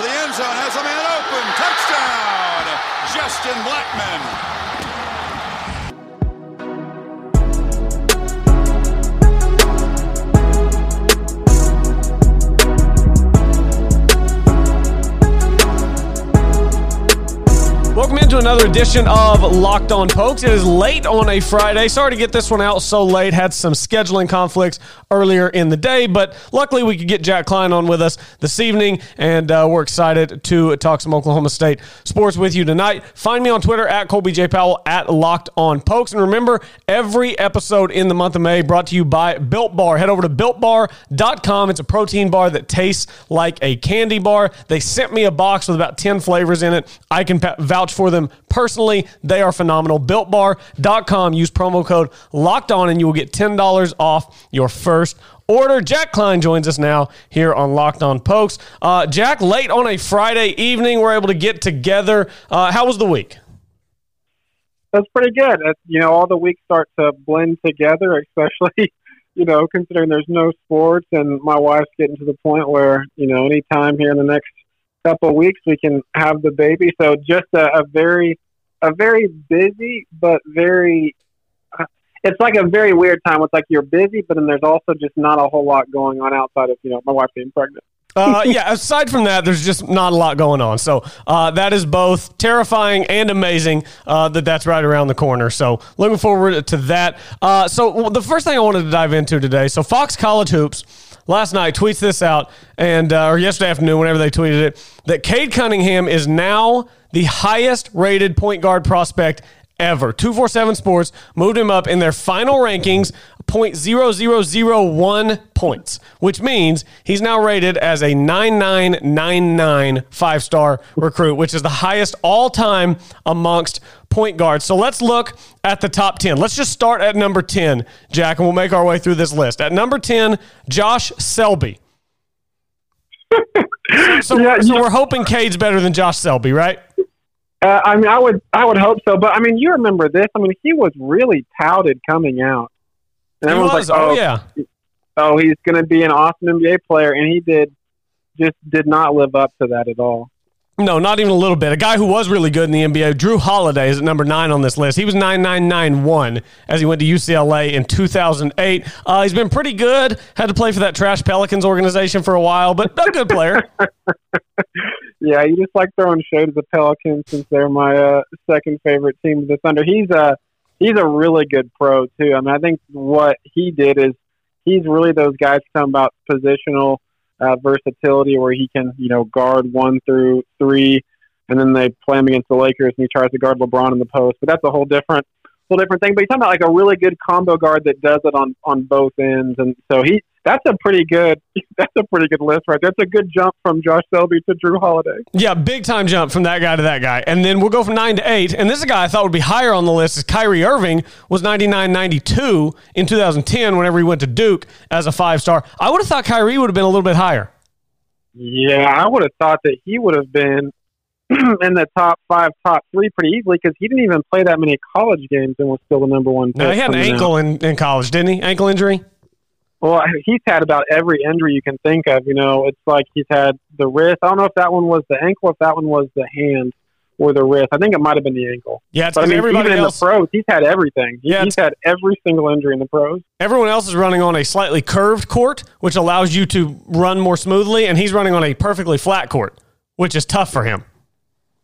the end zone, has a man open. Touchdown, Justin Blackmon. Welcome into another edition of Locked On Pokes. It is late on a Friday. Sorry to get this one out so late. Had some scheduling conflicts earlier in the day, but luckily we could get Jack Klein on with us this evening, and uh, we're excited to talk some Oklahoma State sports with you tonight. Find me on Twitter at Colby J. Powell at Locked On Pokes. And remember, every episode in the month of May brought to you by Built Bar. Head over to builtbar.com. It's a protein bar that tastes like a candy bar. They sent me a box with about 10 flavors in it. I can vouch for them personally. They are phenomenal. BuiltBar.com. Use promo code Locked On, and you will get ten dollars off your first order. Jack Klein joins us now here on Locked On Pokes. Uh, Jack, late on a Friday evening, we're able to get together. Uh, how was the week? That's pretty good. you know, all the weeks start to blend together, especially you know, considering there's no sports and my wife's getting to the point where, you know, anytime here in the next couple weeks we can have the baby. So just a, a very, a very busy but very. Uh, it's like a very weird time. It's like you're busy, but then there's also just not a whole lot going on outside of you know my wife being pregnant. uh, yeah, aside from that, there's just not a lot going on. So uh, that is both terrifying and amazing uh, that that's right around the corner. So looking forward to that. Uh, so the first thing I wanted to dive into today. So Fox College Hoops last night tweets this out, and uh, or yesterday afternoon, whenever they tweeted it, that Cade Cunningham is now the highest rated point guard prospect ever. 247 Sports moved him up in their final rankings, 0.0001 points, which means he's now rated as a 9999 five star recruit, which is the highest all time amongst point guards. So let's look at the top 10. Let's just start at number 10, Jack, and we'll make our way through this list. At number 10, Josh Selby. so, yeah, so we're hoping Cade's better than Josh Selby, right? Uh, I mean, I would, I would hope so. But I mean, you remember this? I mean, he was really touted coming out. And he was. Like, oh, oh yeah. Oh, he's going to be an awesome NBA player, and he did just did not live up to that at all. No, not even a little bit. A guy who was really good in the NBA, Jrue Holiday, is at number nine on this list. He was 9991 as he went to UCLA in 2008. Uh, he's been pretty good. Had to play for that trash Pelicans organization for a while, but a good player. yeah, you just like throwing shade at the Pelicans since they're my uh, second favorite team of the Thunder. He's a he's a really good pro too. I mean, I think what he did is he's really those guys talking about positional uh, versatility where he can, you know, guard one through three, and then they play him against the Lakers and he tries to guard LeBron in the post. But that's a whole different, whole different thing. But he's talking about like a really good combo guard that does it on on both ends, and so he that's a pretty good that's a pretty good list right that's a good jump from josh selby to jrue holiday. Yeah big time jump from that guy to that guy. And then we'll go from nine to eight and this is a guy i thought would be higher on the list is kyrie irving was 99.92 in 2010 whenever he went to duke as a five star i would have thought kyrie would have been a little bit higher. Yeah i would have thought that he would have been in the top five, top three pretty easily because he didn't even play that many college games and was still the number one. No, he had an ankle in, in college, didn't he? Ankle injury. Well, he's had about every injury you can think of. You know, it's like he's had the wrist. I don't know if that one was the ankle, if that one was the hand or the wrist. I think it might have been the ankle. Yeah, it's but, I mean, everybody even else, in the pros, he's had everything. Yeah, he's had every single injury in the pros. Everyone else is running on a slightly curved court, which allows you to run more smoothly, and he's running on a perfectly flat court, which is tough for him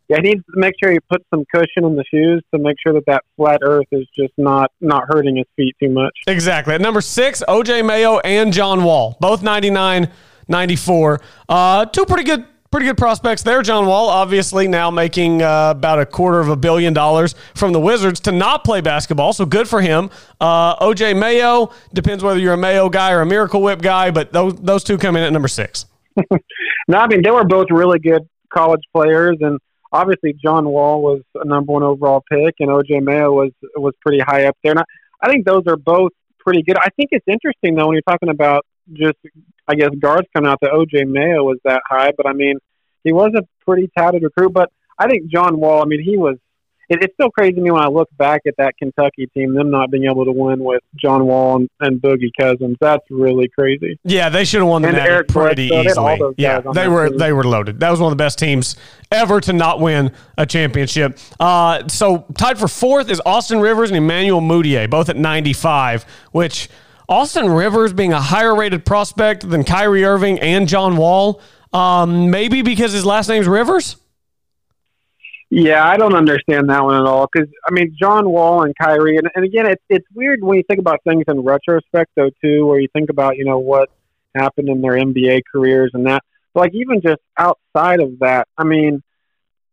yeah, he needs to make sure he puts some cushion in the shoes to make sure that that flat earth is just not not hurting his feet too much. Exactly. At number six, OJ Mayo and John Wall, both 99, 94. Uh, two pretty good pretty good prospects there. John Wall, obviously now making uh, about a quarter of a billion dollars from the Wizards to not play basketball, so good for him. Uh, OJ Mayo depends whether you're a Mayo guy or a Miracle Whip guy, but those those two come in at number six. no, I mean they were both really good college players, and obviously John Wall was a number one overall pick, and OJ Mayo was was pretty high up there. And I, I think those are both pretty good. I think it's interesting though when you're talking about just I guess guards coming out that OJ Mayo was that high, but I mean he was a pretty touted recruit. But I think John Wall, I mean he was it, it's still crazy to me when I look back at that Kentucky team, them not being able to win with John Wall and, and Boogie Cousins. That's really crazy. Yeah, they should have won the And Natty pretty Bledsoe, they had all easily. those Yeah, they were team. they were loaded. That was one of the best teams ever to not win a championship. Uh, so tied for fourth is Austin Rivers and Emmanuel Mudiay, both at 95, which Austin Rivers being a higher rated prospect than Kyrie Irving and John Wall, um, maybe because his last name's Rivers. Yeah, I don't understand that one at all. Because I mean, John Wall and Kyrie, and, and again, it's it's weird when you think about things in retrospect, though, too, where you think about you know what happened in their NBA careers and that. But like even just outside of that, I mean,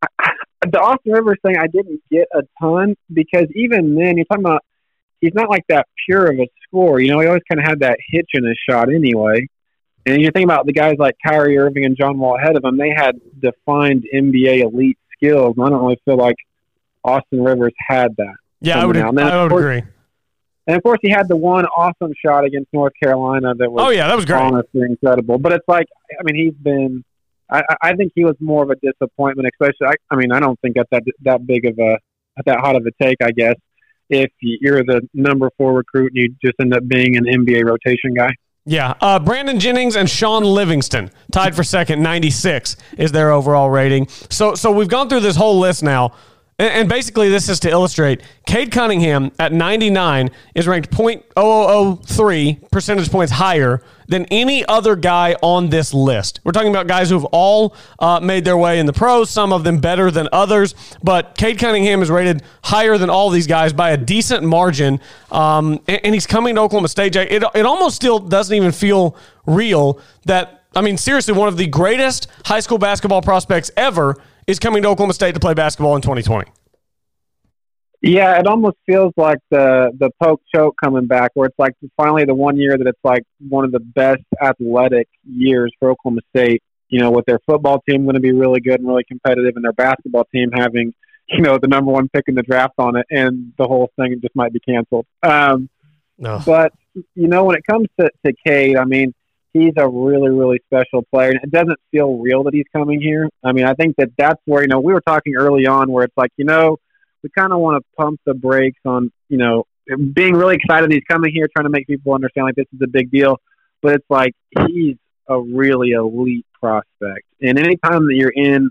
I, the Austin Rivers thing, I didn't get a ton because even then, you're talking about he's not like that pure of a scorer. You know, he always kind of had that hitch in his shot anyway. And you think about the guys like Kyrie Irving and John Wall ahead of him, they had defined NBA elite skills. And I don't really feel like Austin Rivers had that. Yeah, I would, Coming out. And then, I would course, agree. And of course, he had the one awesome shot against North Carolina that was Oh, yeah, that was great. honestly incredible. But it's like, I mean, he's been. I, I- I think he was more of a disappointment, especially. I, I mean, I don't think that's that that big of a that hot of a take. I guess if you're the number four recruit and you just end up being an NBA rotation guy. Yeah, uh, Brandon Jennings and Shaun Livingston tied for second. Ninety six is their overall rating. So, so we've gone through this whole list now, and, basically this is to illustrate. Cade Cunningham at ninety nine is ranked .0003 percentage points higher than any other guy on this list. We're talking about guys who have all uh, made their way in the pros. Some of them better than others, but Cade Cunningham is rated higher than all these guys by a decent margin. Um, and, and he's coming to Oklahoma State. It, it almost still doesn't even feel real that, I mean, seriously, one of the greatest high school basketball prospects ever is coming to Oklahoma State to play basketball in 2020. Yeah, it almost feels like the the poke choke coming back, where it's like finally the one year that it's like one of the best athletic years for Oklahoma State. You know, with their football team going to be really good and really competitive, and their basketball team having you know the number one pick in the draft on it, and the whole thing just might be canceled. Um, No. but you know, when it comes to to Cade, I mean, he's a really really special player, and it doesn't feel real that he's coming here. I mean, I think that that's where you know we were talking early on, where it's like you know we kind of want to pump the brakes on you know being really excited he's coming here, trying to make people understand like this is a big deal, but it's like he's a really elite prospect, and anytime that you're in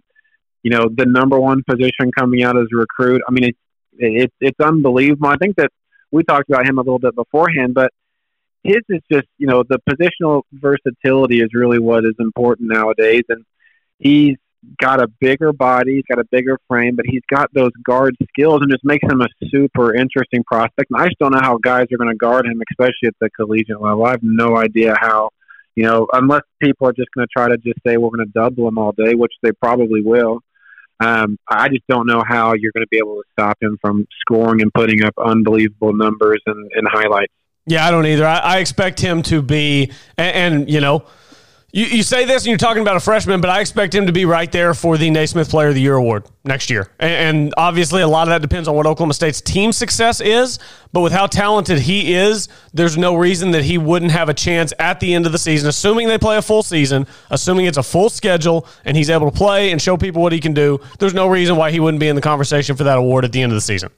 you know the number one position coming out as a recruit, I mean it's it, it's unbelievable. I think that we talked about him a little bit beforehand, but his is just you know the positional versatility is really what is important nowadays, and he's got a bigger body, he's got a bigger frame, but he's got those guard skills, and just makes him a super interesting prospect. And I just don't know how guys are going to guard him, especially at the collegiate level. I have no idea how. You know, unless people are just going to try to just say we're going to double him all day, which they probably will. Um, I just don't know how you're going to be able to stop him from scoring and putting up unbelievable numbers and, and highlights. Yeah, I don't either. I, I expect him to be, and, and you know, you, you say this and you're talking about a freshman, but I expect him to be right there for the Naismith Player of the Year award next year. And, and obviously, a lot of that depends on what Oklahoma State's team success is. But with how talented he is, there's no reason that he wouldn't have a chance at the end of the season, assuming they play a full season, assuming it's a full schedule, and he's able to play and show people what he can do. There's no reason why he wouldn't be in the conversation for that award at the end of the season.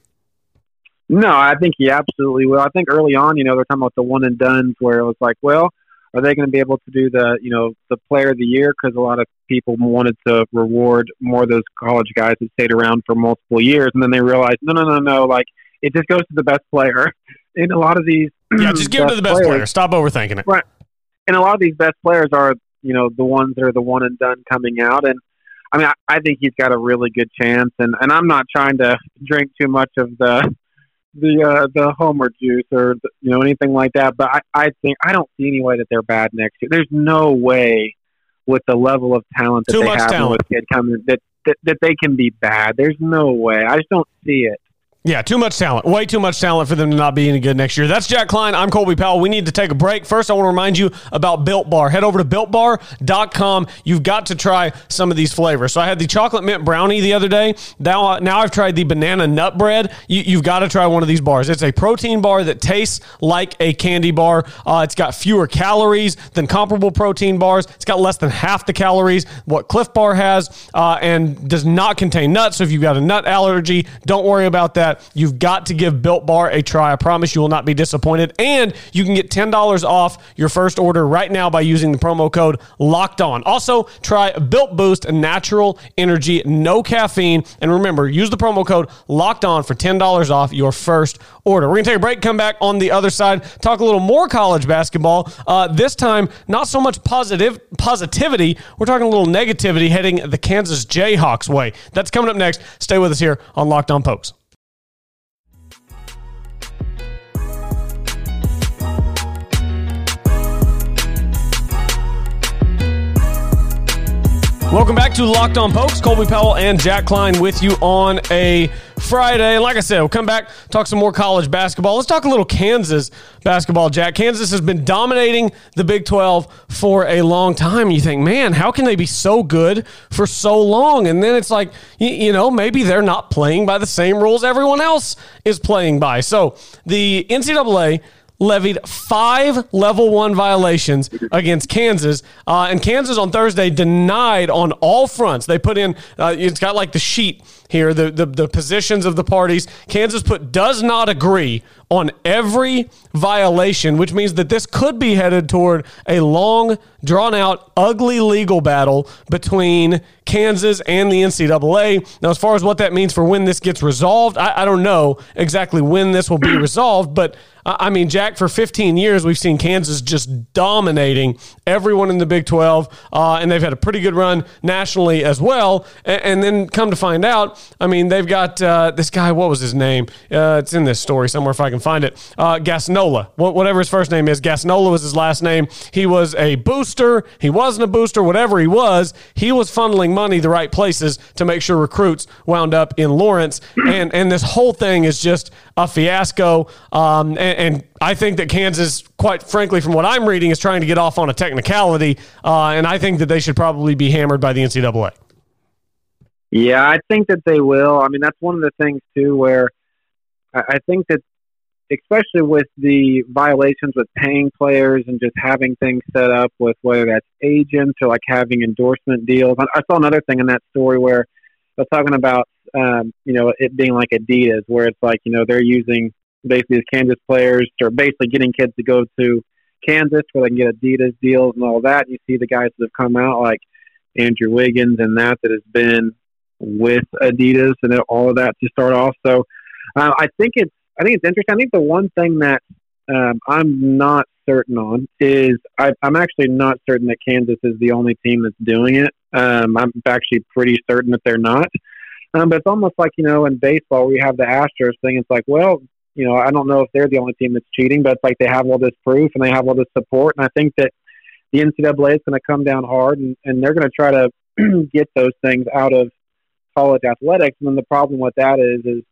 No, I think he absolutely will. I think early on, you know, they're talking about the one and dones where it was like, well, are they going to be able to do the, you know, the player of the year? Because a lot of people wanted to reward more of those college guys that stayed around for multiple years, and then they realized, no, no, no, no, like it just goes to the best player. And a lot of these, Yeah, just give it to the best players, player. Stop overthinking it. Right. And a lot of these best players are, you know, the ones that are the one and done coming out. And I mean, I, I think he's got a really good chance. And and I'm not trying to drink too much of the the uh, the Homer juice or the, you know anything like that. But I, I think I don't see any way that they're bad next year. There's no way with the level of talent that Too they have talent. with kid coming that, that that they can be bad. There's no way. I just don't see it. Yeah, too much talent. Way too much talent for them to not be any good next year. That's Jack Klein. I'm Colby Powell. We need to take a break. First, I want to remind you about Built Bar. Head over to builtbar.com. You've got to try some of these flavors. So I had the chocolate mint brownie the other day. Now, now I've tried the banana nut bread. You, have got to try one of these bars. It's a protein bar that tastes like a candy bar. Uh, it's got fewer calories than comparable protein bars. It's got less than half the calories what Clif Bar has uh, and does not contain nuts. So if you've got a nut allergy, don't worry about that. You've got to give Built Bar a try. I promise you will not be disappointed. And you can get $10 off your first order right now by using the promo code Locked On. Also, try Built Boost, natural energy, no caffeine. And remember, use the promo code Locked On for $10 off your first order. We're going to take a break, come back on the other side, talk a little more college basketball. Uh, this time, not so much positive positivity. We're talking a little negativity heading the Kansas Jayhawks way. That's coming up next. Stay with us here on Locked On Pokes. Welcome back to Locked On Pokes. Colby Powell and Jack Klein with you on a Friday. Like I said, we'll come back, talk some more college basketball. Let's talk a little Kansas basketball, Jack. Kansas has been dominating the Big 12 for a long time. You think, man, how can they be so good for so long? And then it's like, you, you know, maybe they're not playing by the same rules everyone else is playing by. So the NCAA levied five level one violations against Kansas. Uh, and Kansas on Thursday denied on all fronts. They put in, uh, it's got like the sheet here, the, the, the positions of the parties. Kansas put does not agree on every violation, which means that this could be headed toward a long, drawn out, ugly legal battle between Kansas and the NCAA. Now, as far as what that means for when this gets resolved, I, I don't know exactly when this will be resolved, but I mean, Jack, for 15 years, we've seen Kansas just dominating everyone in the Big 12, uh, and they've had a pretty good run nationally as well. And, and then come to find out, I mean, they've got uh, this guy, what was his name? Uh, it's in this story somewhere if I can find it. Uh, Gassnola, whatever his first name is. Gassnola was his last name. He was a booster. He wasn't a booster, whatever he was. He was funneling money the right places to make sure recruits wound up in Lawrence. And, and this whole thing is just a fiasco. Um, and, and I think that Kansas, quite frankly, from what I'm reading, is trying to get off on a technicality, uh, and I think that they should probably be hammered by the NCAA. Yeah, I think that they will. I mean, that's one of the things too, where I think that, especially with the violations with paying players and just having things set up with whether that's agents or like having endorsement deals. I saw another thing in that story where was talking about, um, you know, it being like Adidas, where it's like you know they're using basically as Kansas players or basically getting kids to go to Kansas where they can get Adidas deals and all that. You see the guys that have come out like Andrew Wiggins and that that has been with Adidas and all of that to start off. So uh, I think it's I think it's interesting. I think the one thing that um, I'm not certain on is I, am actually not certain that Kansas is the only team that's doing it. Um, I'm actually pretty certain that they're not. Um, but it's almost like you know in baseball we have the Astros thing. It's like, well, you know, I don't know if they're the only team that's cheating, but it's like they have all this proof and they have all this support. And I think that the NCAA is going to come down hard and, and they're going to try to get those things out of college athletics. And then the problem with that is, is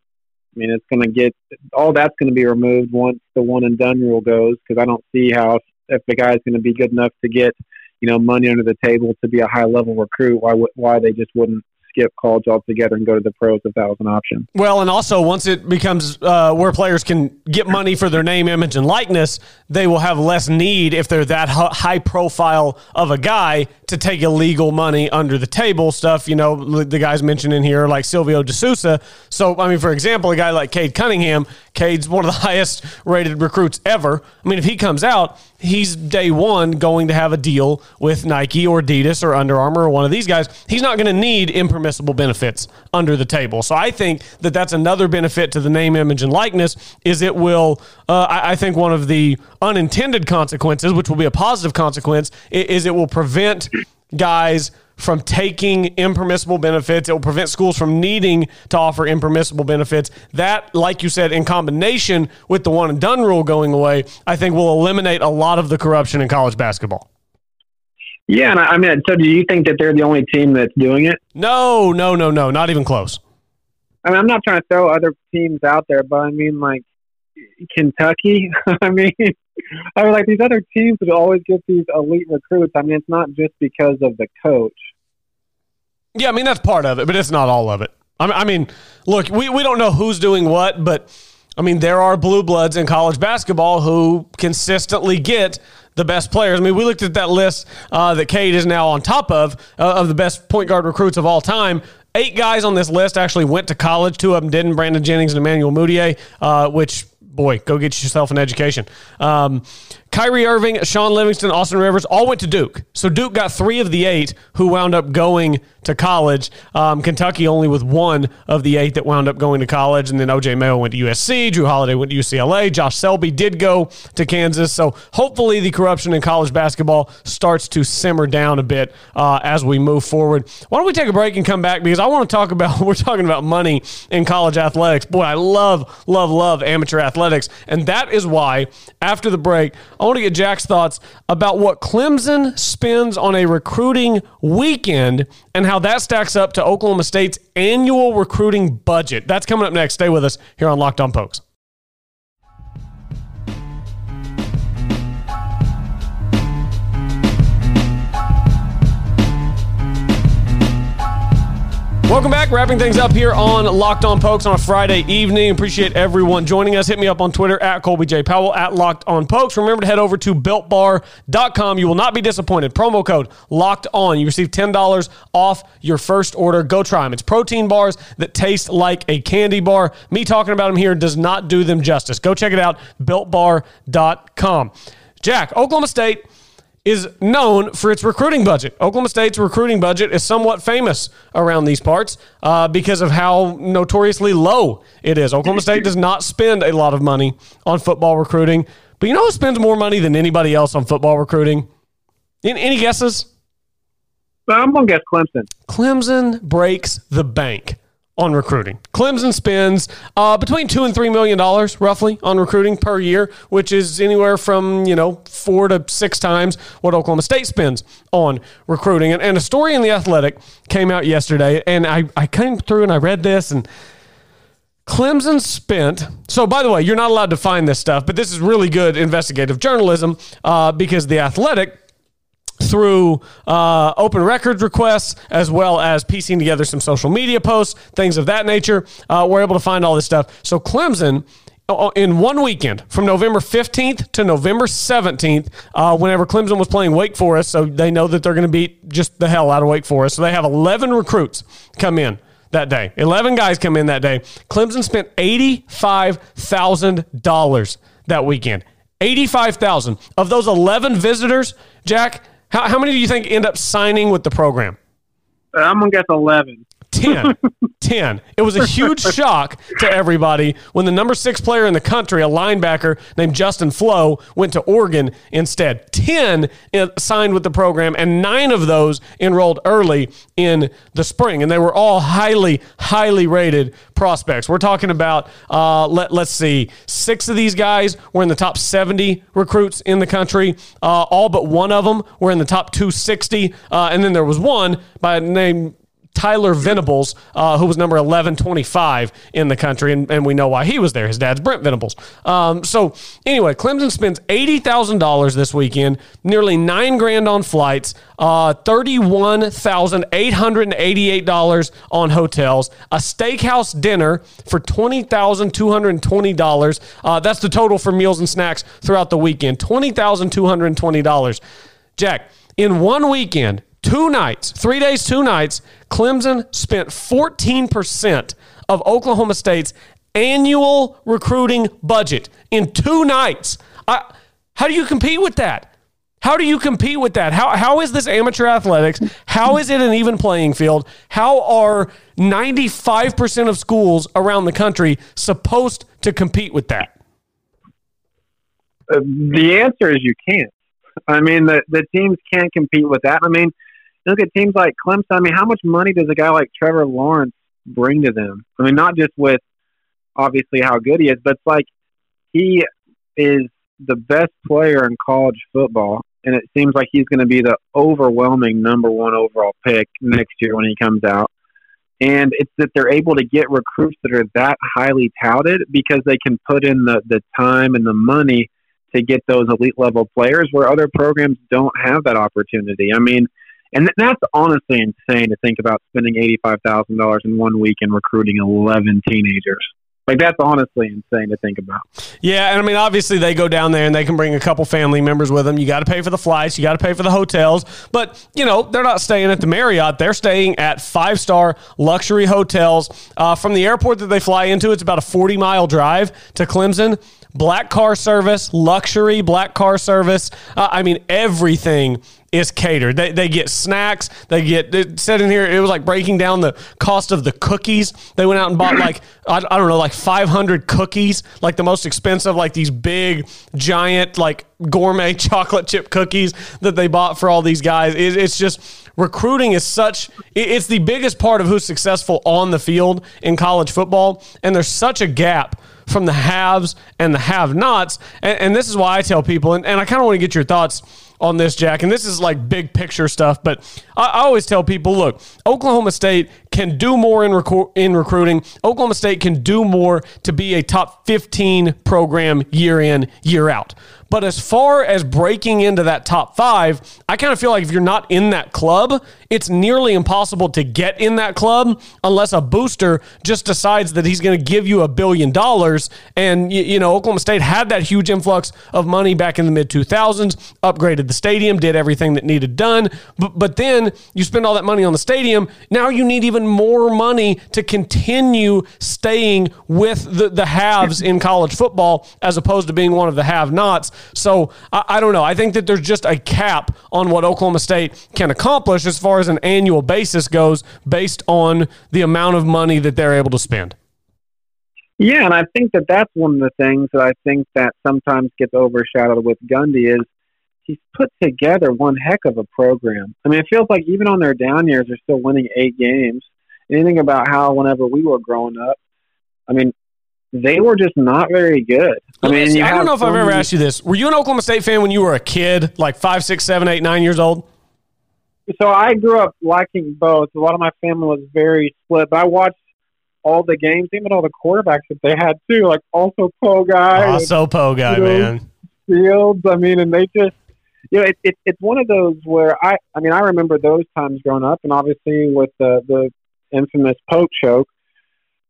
I mean, it's going to get all that's going to be removed once the one and done rule goes because I don't see how if the guy's going to be good enough to get you know money under the table to be a high level recruit, why why they just wouldn't skip college altogether and go to the pros if that was an option. Well, and also once it becomes uh, where players can get money for their name, image, and likeness, they will have less need if they're that high profile of a guy to take illegal money under the table stuff. You know, the guys mentioned in here like Silvio De Sousa. So, I mean, for example, a guy like Cade Cunningham, Cade's one of the highest rated recruits ever. I mean, if he comes out, he's day one going to have a deal with Nike or Adidas or Under Armour or one of these guys. He's not going to need impermissible benefits under the table. So I think that that's another benefit to the name, image, and likeness is it will, uh, I, I think one of the unintended consequences, which will be a positive consequence, is it will prevent guys from taking impermissible benefits. It will prevent schools from needing to offer impermissible benefits. That, like you said, in combination with the one and done rule going away, I think will eliminate a lot of the corruption in college basketball. Yeah, and I mean, so do you think that they're the only team that's doing it? No, no, no, no, not even close. I mean, I'm not trying to throw other teams out there, but I mean, like Kentucky. I mean, I mean, like these other teams would always get these elite recruits. I mean, it's not just because of the coach. Yeah, I mean that's part of it, but it's not all of it. I mean, look, we, we don't know who's doing what, but I mean, there are blue bloods in college basketball who consistently get the best players. I mean, we looked at that list uh, that Cade is now on top of uh, of the best point guard recruits of all time. Eight guys on this list actually went to college. Two of them didn't. Brandon Jennings and Emmanuel Mudiay, uh, which boy, go get yourself an education. Um, Kyrie Irving, Shaun Livingston, Austin Rivers all went to Duke. So Duke got three of the eight who wound up going to college. Um, Kentucky only with one of the eight that wound up going to college. And then OJ Mayo went to USC. Jrue Holiday went to UCLA. Josh Selby did go to Kansas. So hopefully the corruption in college basketball starts to simmer down a bit uh, as we move forward. Why don't we take a break and come back? Because I want to talk about, we're talking about money in college athletics. Boy, I love, love, love amateur athletics. And that is why after the break, I want to get Jack's thoughts about what Clemson spends on a recruiting weekend and how that stacks up to Oklahoma State's annual recruiting budget. That's coming up next. Stay with us here on Locked On Pokes. Welcome back. Wrapping things up here on Locked On Pokes on a Friday evening. Appreciate everyone joining us. Hit me up on Twitter at Colby J. Powell at Locked On Pokes. Remember to head over to builtbar.com. You will not be disappointed. Promo code Locked On. You receive $10 off your first order. Go try them. It's protein bars that taste like a candy bar. Me talking about them here does not do them justice. Go check it out. Builtbar.com. Jack, Oklahoma State is known for its recruiting budget. Oklahoma State's recruiting budget is somewhat famous around these parts uh, because of how notoriously low it is. Oklahoma State does not spend a lot of money on football recruiting, but you know who spends more money than anybody else on football recruiting? Any guesses? I'm going to guess Clemson. Clemson breaks the bank on recruiting. Clemson spends uh, between two and three million dollars roughly on recruiting per year, which is anywhere from you know four to six times what Oklahoma State spends on recruiting. And, and a story in the Athletic came out yesterday, and I I came through and I read this and. Clemson spent. So, by the way, you're not allowed to find this stuff, but this is really good investigative journalism uh, because the Athletic through uh, open records requests as well as piecing together some social media posts, things of that nature. Uh, we're able to find all this stuff. So Clemson. In one weekend, from November 15th to November 17th, uh, whenever Clemson was playing Wake Forest, so they know that they're going to beat just the hell out of Wake Forest. So they have 11 recruits come in that day. 11 guys come in that day. Clemson spent $85,000 that weekend. 85,000 of those 11 visitors, Jack, how, how many do you think end up signing with the program? Uh, I'm to guess 11. 10. 10. It was a huge shock to everybody when the number six player in the country, a linebacker named Justin Flowe, went to Oregon instead. 10 signed with the program, and nine of those enrolled early in the spring. And they were all highly, highly rated prospects. We're talking about, uh, let, let's see, six of these guys were in the top 70 recruits in the country. Uh, all but one of them were in the top 260. Uh, and then there was one by name Tyler Venables, uh, who was number 1125 in the country, and, and, we know why he was there. His dad's Brent Venables. Um, so, anyway, Clemson spends $80,000 this weekend, nearly nine grand on flights, uh, $31,888 on hotels, a steakhouse dinner for $20,220. Uh, that's the total for meals and snacks throughout the weekend $20,220. Jack, in one weekend, two nights, three days, two nights, Clemson spent 14% of Oklahoma State's annual recruiting budget in two nights. I, how do you compete with that? How do you compete with that? How, how is this amateur athletics? How is it an even playing field? How are 95% of schools around the country supposed to compete with that? Uh, the answer is you can't. I mean, the, the teams can't compete with that. I mean, look at teams like Clemson. I mean, how much money does a guy like Trevor Lawrence bring to them? I mean, not just with obviously how good he is, but it's like he is the best player in college football, and it seems like he's going to be the overwhelming number one overall pick next year when he comes out. And it's that they're able to get recruits that are that highly touted because they can put in the, the time and the money to get those elite level players where other programs don't have that opportunity. I mean, and that's honestly insane to think about spending $85,000 in one week and recruiting 11 teenagers. Like that's honestly insane to think about. Yeah, and I mean, obviously they go down there and they can bring a couple family members with them. You got to pay for the flights, you got to pay for the hotels, but you know they're not staying at the Marriott. They're staying at five star luxury hotels. Uh, from the airport that they fly into, it's about a forty mile drive to Clemson. Black car service, luxury black car service. Uh, I mean, everything is catered. They, they get snacks. They get said in here. It was like breaking down the cost of the cookies. They went out and bought like I, I don't know, like 500 cookies, like the most expensive, like these big, giant, like gourmet chocolate chip cookies that they bought for all these guys. It, it's just recruiting is such. It, it's the biggest part of who's successful on the field in college football, and there's such a gap from the haves and the have-nots. And, and this is why I tell people, and, and I kind of want to get your thoughts on this, Jack. And this is like big picture stuff, but I, I always tell people look, Oklahoma State can do more in, recu- in recruiting. Oklahoma State can do more to be a top 15 program year in, year out. But as far as breaking into that top five, I kind of feel like if you're not in that club, it's nearly impossible to get in that club unless a booster just decides that he's going to give you a billion dollars. And, you, you know, Oklahoma State had that huge influx of money back in the mid 2000s, upgraded the stadium, did everything that needed done. But, but then you spend all that money on the stadium. Now you need even more money to continue staying with the, the haves in college football as opposed to being one of the have nots. So I, I, don't know. I think that there's just a cap on what Oklahoma State can accomplish as far as an annual basis goes, based on the amount of money that they're able to spend. Yeah, and I think that that's one of the things that I think that sometimes gets overshadowed with Gundy is he's put together one heck of a program. I mean, it feels like even on their down years, they're still winning eight games. Anything about how whenever we were growing up, I mean, they were just not very good. I mean, see, I don't know if I've ever asked you this. Were you an Oklahoma State fan when you were a kid, like five, six, seven, eight, nine years old? So I grew up liking both. A lot of my family was very split, but I watched all the games, even all the quarterbacks that they had too, like also Poe guy, also Poe guy, you know, man. Fields. I mean, and they just, you know, it, it, it's one of those where I, I mean, I remember those times growing up, and obviously with the the infamous Poke choke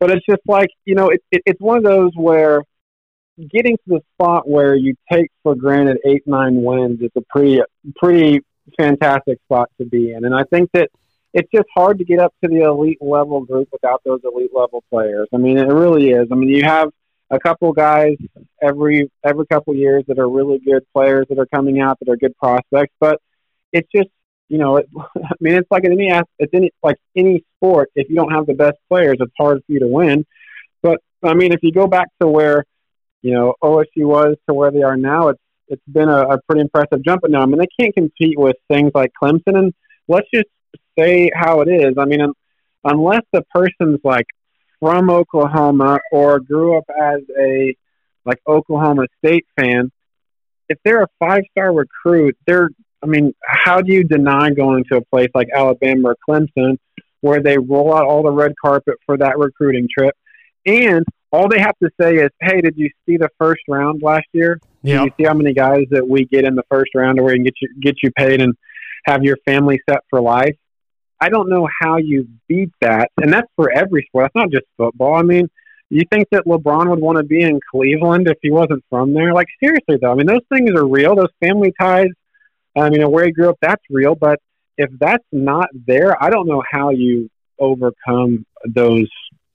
but it's just like you know, it, it, it's one of those where getting to the spot where you take for granted eight nine wins is a pretty pretty fantastic spot to be in, and I think that it's just hard to get up to the elite level group without those elite level players. I mean, it really is. I mean, you have a couple guys every every couple years that are really good players that are coming out that are good prospects, but it's just you know, it, I mean, it's like in any it's any like any sport. If you don't have the best players, it's hard for you to win. But I mean, if you go back to where you know OSU was to where they are now, it's it's been a, a pretty impressive jump. But now, I mean, they can't compete with things like Clemson. And let's just say how it is. I mean, unless the person's like from Oklahoma or grew up as a like Oklahoma State fan, if they're a five star recruit, they're I mean, how do you deny going to a place like Alabama or Clemson where they roll out all the red carpet for that recruiting trip? And all they have to say is, hey, did you see the first round last year? Yeah. Did you see how many guys that we get in the first round where we can get you, get you paid and have your family set for life? I don't know how you beat that. And that's for every sport. That's not just football. I mean, you think that LeBron would want to be in Cleveland if he wasn't from there? Like, seriously, though. I mean, those things are real. Those family ties you know, where he grew up, that's real. But if that's not there, I don't know how you overcome those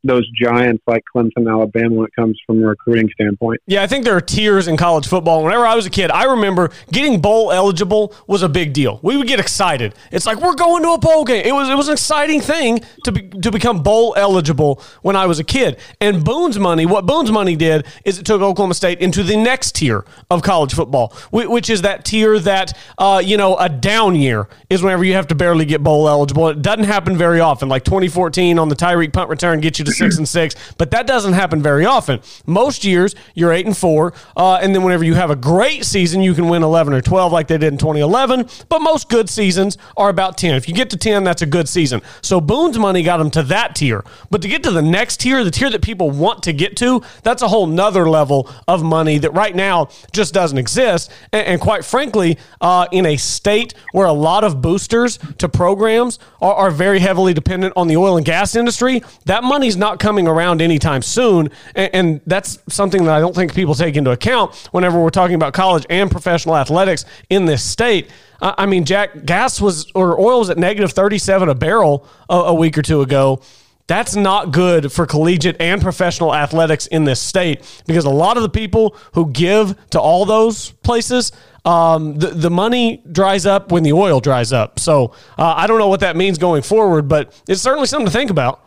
those giants like Clemson, Alabama, when it comes from a recruiting standpoint. Yeah, I think there are tiers in college football. Whenever I was a kid, I remember getting bowl eligible was a big deal. We would get excited. It's like we're going to a bowl game. It was it was an exciting thing to be, to become bowl eligible when I was a kid. And Boone's money, what Boone's money did is it took Oklahoma State into the next tier of college football, which is that tier that uh, you know a down year is whenever you have to barely get bowl eligible. It doesn't happen very often. Like 2014 on the Tyreek punt return, gets you to to six and six, but that doesn't happen very often. Most years you're eight and four, uh, and then whenever you have a great season, you can win eleven or twelve like they did in 2011. But most good seasons are about ten. If you get to ten, that's a good season. So Boone's money got them to that tier, but to get to the next tier, the tier that people want to get to, that's a whole nother level of money that right now just doesn't exist. And, and quite frankly, uh, in a state where a lot of boosters to programs are, are very heavily dependent on the oil and gas industry, that money's not coming around anytime soon. And, and that's something that I don't think people take into account whenever we're talking about college and professional athletics in this state. I mean, Jack, gas was or oil was at negative 37 a barrel a, a week or two ago. That's not good for collegiate and professional athletics in this state because a lot of the people who give to all those places, um, the, the money dries up when the oil dries up. So uh, I don't know what that means going forward, but it's certainly something to think about.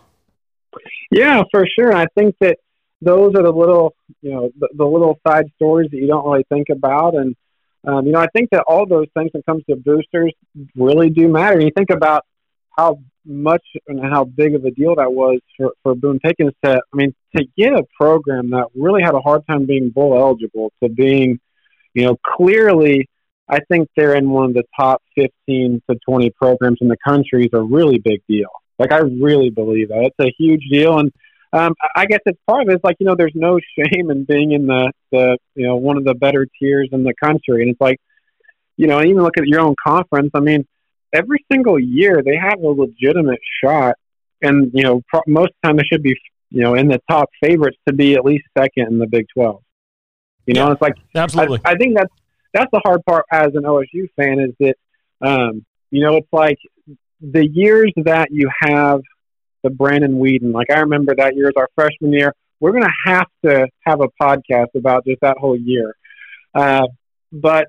Yeah, for sure. I think that those are the little, you know, the, the little side stories that you don't really think about. And, um, you know, I think that all those things when it comes to boosters really do matter. You think about how much and how big of a deal that was for, for Boone Pickens to, I mean, to get a program that really had a hard time being bowl eligible to being, you know, clearly, I think they're in one of the top 15 to 20 programs in the country is a really big deal. Like, I really believe that. It's a huge deal. And um, I guess it's part of it. It's like, you know, there's no shame in being in the, the, you know, one of the better tiers in the country. And it's like, you know, even look at your own conference. I mean, every single year they have a legitimate shot, and you know pro- most of the time they should be you know in the top favorites to be at least second in the Big Twelve. You know, Yeah, it's like Absolutely. I, I think that's that's the hard part as an OSU fan is that um, you know it's like the years that you have the Brandon Weeden. Like I remember that year as our freshman year. We're going to have to have a podcast about just that whole year. Uh, but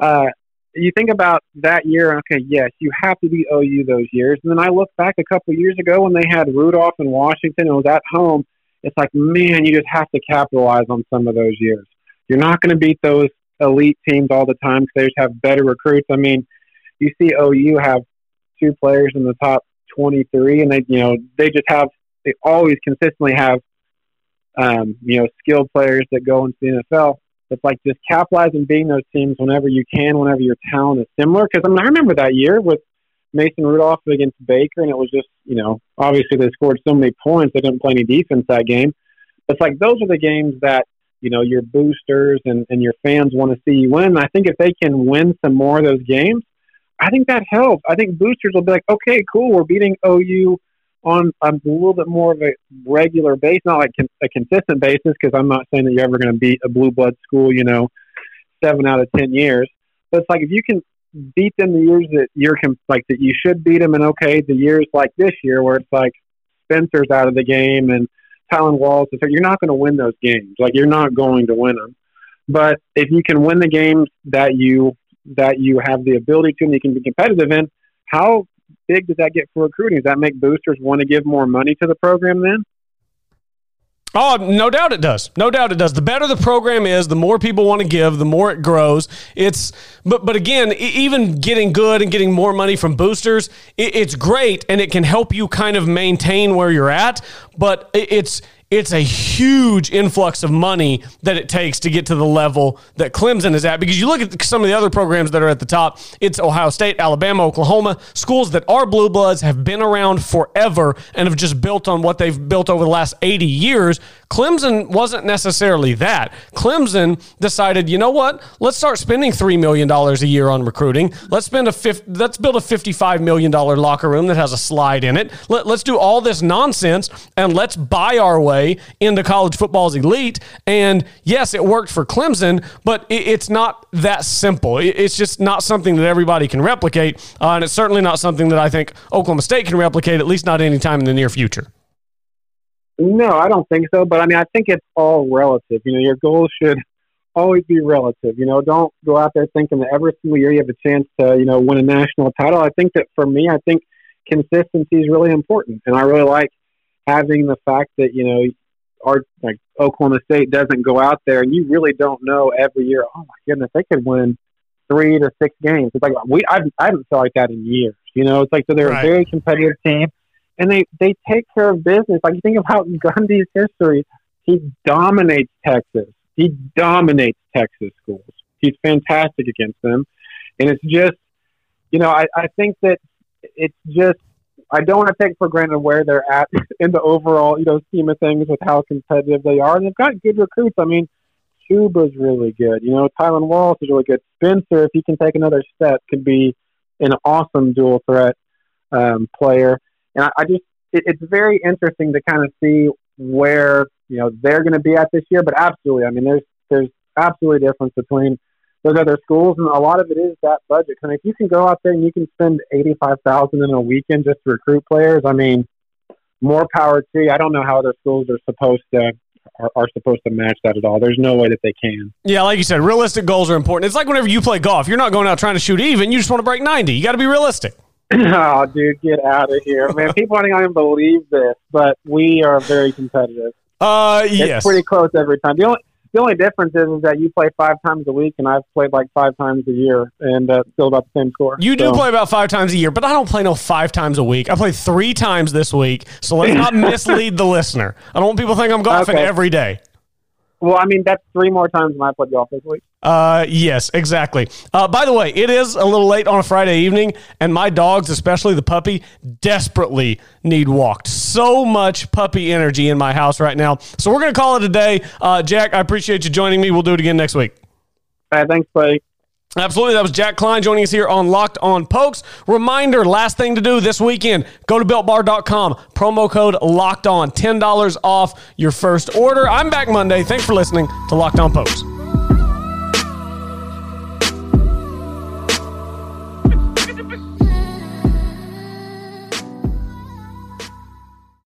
uh, you think about that year, okay, yes, you have to be OU those years. And then I look back a couple years ago when they had Rudolph in Washington, it was at home. It's like, man, you just have to capitalize on some of those years. You're not going to beat those elite teams all the time because they just have better recruits. I mean, you see OU have two players in the top 23, and they, you know, they just have, they always consistently have, um, you know, skilled players that go into the NFL it's like just capitalizing beating those teams whenever you can, whenever your talent is similar. Because I mean, I remember that year with Mason Rudolph against Baker, and it was just you know obviously they scored so many points they didn't play any defense that game. It's like those are the games that you know your boosters and, and your fans want to see you win. And I think if they can win some more of those games, I think that helps. I think boosters will be like, okay, cool, we're beating OU on a little bit more of a regular base, not like a consistent basis, because I'm not saying that you're ever going to beat a blue blood school, you know, seven out of ten years. But it's like if you can beat them the years that you're like that you should beat them, and okay, the years like this year where it's like Spencer's out of the game and Tylan Walls, so you're not going to win those games. Like you're not going to win them. But if you can win the games that you that you have the ability to and you can be competitive in, how big does that get for recruiting? Does that make boosters want to give more money to the program then? Oh, no doubt it does. No doubt it does. The better the program is, the more people want to give, the more it grows. It's but but again, even getting good and getting more money from boosters, it's great and it can help you kind of maintain where you're at. But it's it's a huge influx of money that it takes to get to the level that Clemson is at. Because you look at some of the other programs that are at the top, it's Ohio State, Alabama, Oklahoma, schools that are blue bloods, have been around forever, and have just built on what they've built over the last 80 years. Clemson wasn't necessarily that. Clemson decided, you know what? Let's start spending $3 million a year on recruiting. Let's spend a fifth, let's build a $55 million locker room that has a slide in it. Let, let's do all this nonsense and let's buy our way into college football's elite. And yes, it worked for Clemson, but it, it's not that simple. It, it's just not something that everybody can replicate. Uh, and it's certainly not something that I think Oklahoma State can replicate, at least not anytime in the near future. No, I don't think so. But I mean, I think it's all relative. You know, your goals should always be relative. You know, don't go out there thinking that every single year you have a chance to, you know, win a national title. I think that for me, I think consistency is really important. And I really like having the fact that you know our like Oklahoma State doesn't go out there, and you really don't know every year. Oh my goodness, they could win three to six games. It's like we I, I haven't felt like that in years. You know, it's like so they're Right. a very competitive team, and they they take care of business. Like you think about Gundy's history, he dominates Texas. He dominates Texas schools. He's fantastic against them, and it's just, you know, I, I think that it's just I don't want to take for granted where they're at in the overall, you know, scheme of things with how competitive they are. And they've got good recruits. I mean, Chuba's really good. You know, Tylan Wallace is really good. Spencer, if he can take another step, could be an awesome dual threat um, player. And I, I just, it, it's very interesting to kind of see where you know they're going to be at this year. But absolutely, I mean, there's there's absolutely a difference between those other schools, and a lot of it is that budget. I mean, if you can go out there and you can spend eighty five thousand in a weekend just to recruit players, I mean, more power to you. I don't know how other schools are supposed to are, are, supposed to match that at all. There's no way that they can. Yeah, like you said, realistic goals are important. It's like whenever you play golf, you're not going out trying to shoot even. You just want to break 90. You got to be realistic. Oh, dude, get out of here, man! People aren't going to believe this, but we are very competitive. Uh, yes, it's pretty close every time. The only the only difference is, is, that you play five times a week, and I've played like five times a year, and uh, still about the same score. You do so. play about five times a year, but I don't play no five times a week. I play three times this week, so let's not mislead the listener. I don't want people to think I'm golfing okay. every day. Well, I mean, that's three more times than I played golf this week. Uh, yes, exactly. Uh, by the way, it is a little late on a Friday evening, and my dogs, especially the puppy, desperately need walked. So much puppy energy in my house right now. So we're going to call it a day. Uh, Jack, I appreciate you joining me. We'll do it again next week. All right, thanks, buddy. Absolutely. That was Jack Klein joining us here on Locked On Pokes. Reminder last thing to do this weekend go to builtbar.com, promo code Locked On, $10 off your first order. I'm back Monday. Thanks for listening to Locked On Pokes.